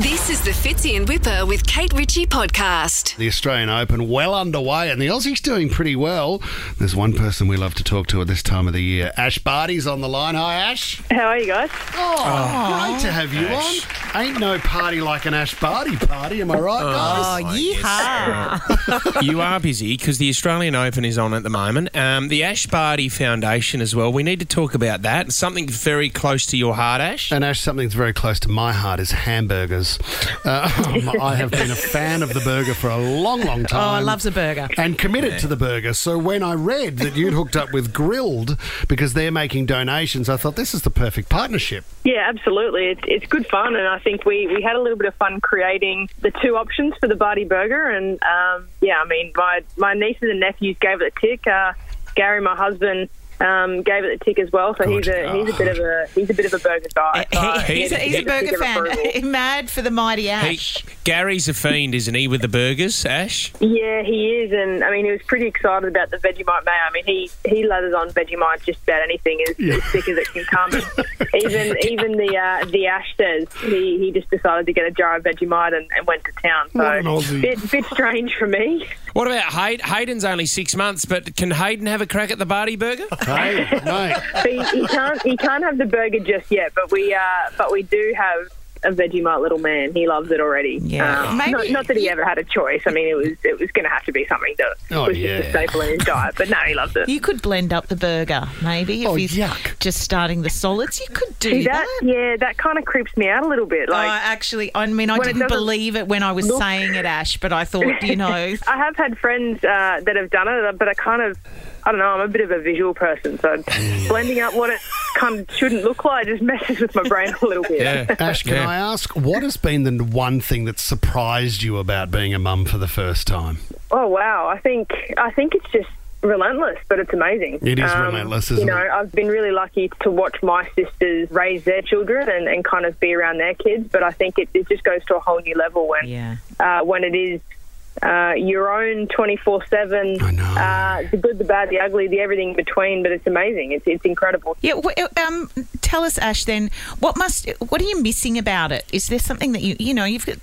This is the Fitzy and Whipper with Kate Ritchie podcast. The Australian Open well underway, and the Aussies doing pretty well. There's one person we love to talk to at this time of the year. Ash Barty's on the line. Hi, Ash. How are you guys? Oh, great to have you on. Ain't no party like an Ash Barty party, am I right, guys? Oh, yeehaw. you are busy because the Australian Open is on at the moment. Um, the Ash Barty Foundation as well. We need to talk about that. Something very close to your heart, Ash. And Ash, something that's very close to my heart is hamburgers. Uh, I have been a fan of the burger for a long, long time. Oh. I loves a burger. and committed to the burger. So when I read that you'd hooked up with Grilled because they're making donations, I thought this is the perfect partnership. Yeah, absolutely. It's, it's good fun, and I think we, we had a little bit of fun creating the two options for the Barty Burger. And um, yeah, I mean, my my nieces and nephews gave it a tick. Uh, Gary, my husband, um, gave it a tick as well. So he's a he's a bit of a he's a bit of a burger guy. So, He- he's, yeah, a, he's a tick burger fan. Mad for the mighty He, Ash. Gary's a fiend, isn't he, with the burgers, Ash? Yeah, he is, and I mean, he was pretty excited about the Vegemite mayo. I mean, he he lathers on Vegemite just about anything as, as thick as it can come. Even even the uh, the Ash says he, he just decided to get a jar of Vegemite and, and went to town. So What an bit bit strange for me. What about Hayden? Hayden's only six months, but can Hayden have a crack at the Barty burger? Hey, mate. But he, he can't he can't have the burger just yet. But we uh, but we do have. A Vegemite little man, he loves it already. Yeah. Um, Maybe- not, not that he ever had a choice. I mean, it was it was going to have to be something that Oh, was yeah. just a staple in his diet. But no, he loves it. You could blend up the burger, maybe. If Oh, he's yuck. just starting the solids, you could do See that. that? Yeah, that kind of creeps me out a little bit. Oh, Like, actually, I mean, I didn't doesn't believe it when I was look- saying it, Ash, but I thought, you know, I have had friends uh, that have done it, but I kind of, I don't know, I'm a bit of a visual person, so blending up what it kind of shouldn't look like just messes with my brain a little bit. Yeah. Ash, can Yeah. I ask, what has been the one thing that surprised you about being a mum for the first time? Oh wow, I think I think it's just relentless, but it's amazing. Um, It is relentless, isn't you know, it? I've been really lucky to watch my sisters raise their children and, and kind of be around their kids, but I think it, it just goes to a whole new level when yeah. uh, when it is uh, your own 24 7, I know. uh, the good, the bad, the ugly, the everything in between. But it's amazing. It's, it's incredible. Yeah, wh- um, tell us, Ash. Then, what must, what are you missing about it? Is there something that you, you know, you've got,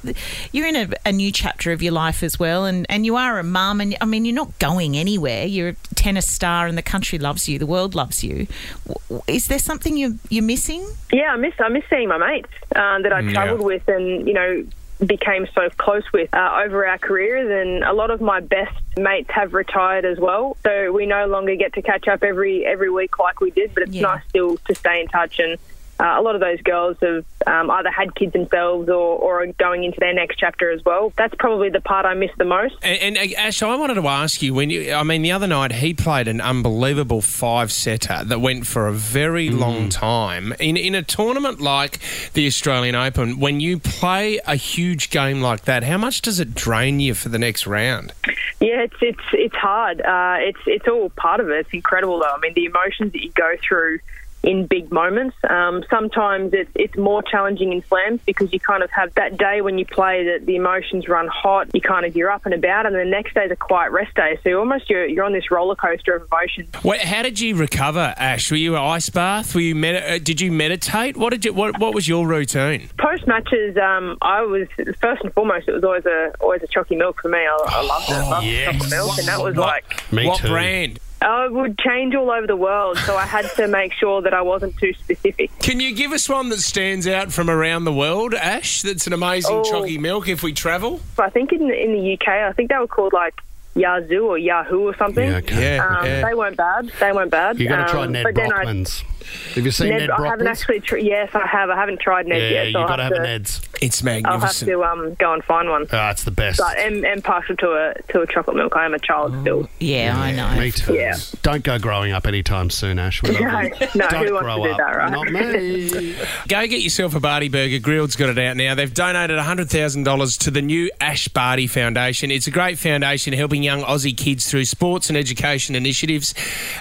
you're in a, a new chapter of your life as well, and, and you are a mum, and I mean, you're not going anywhere. You're a tennis star, and the country loves you, the world loves you. W- Is there something you you're missing? Yeah, I miss I miss seeing my mates uh, that I Mm, travelled yeah. with and you know became so close with uh, over our careers. And a lot of my best mates have retired as well, so we no longer get to catch up every every week like we did. But it's Yeah. nice still to stay in touch and. Uh, a lot of those girls have um, either had kids themselves or, or are going into their next chapter as well. That's probably the part I miss the most. And, and uh, Ash, I wanted to ask you when you, I mean, the other night he played an unbelievable five setter that went for a very long time. In, in a tournament like the Australian Open, when you play a huge game like that, how much does it drain you for the next round? Yeah, it's it's it's hard. Uh, it's it's all part of it. It's incredible though. I mean, the emotions that you go through in big moments. Um, sometimes it's it's more challenging in slams because you kind of have that day when you play that the emotions run hot. You kind of you're up and about, and the next day's a quiet rest day. So you're almost you're, you're on this roller coaster of emotions. What, how did you recover, Ash? Were you an ice bath? Were you med- uh, did you meditate? What did you what, what was your routine? Post matches, um, I was first and foremost. It was always a always a chalky milk for me. I, I loved it. Loved yes. chocolate milk, and that was What- like Me what too. brand? I would change all over the world. So I had to make sure that I wasn't too specific. Can you give us one that stands out from around the world, Ash? That's an amazing Oh. chalky milk if we travel. I think in the, in the UK, I think they were called like Yazoo or Yahoo or something. Yeah, okay. Yeah, Um, yeah. They weren't bad. They weren't bad. you got to try Um, Ned but then I, have you seen Ned, Ned, I haven't actually. Tr- yes, I have. I haven't tried Ned yeah, yet. you So I'll got to have to, a Ned's. It's magnificent. I'll have to um, go and find one. Oh, it's the best. But am, am partial to a to a chocolate milk. I am a child still. Yeah, I know. Me too. Yeah. Don't go growing up anytime soon, Ash. No, no, Don't who wants grow to do up. that, right? Not me. Go get yourself a Barty Burger. Grilled's got it out now. They've donated $100,000 to the new Ash Barty Foundation. It's a great foundation helping young Aussie kids through sports and education initiatives.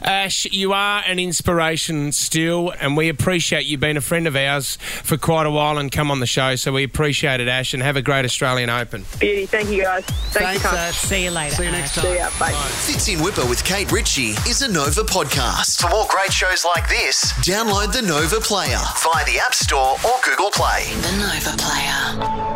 Ash, you are an inspiration still, and we appreciate you being a friend of ours for quite a while and come on the show. So we appreciate it, Ash, and have a great Australian Open. Beauty. Thank you guys. Thanks, Thanks, for coming. Ash. See you later. See you Ash. next time. See ya. Bye. Fitz in Whipper with Kate Ritchie is a Nova podcast. For more great shows like this, download the Nova Player via the App Store or Google Play. The Nova Player.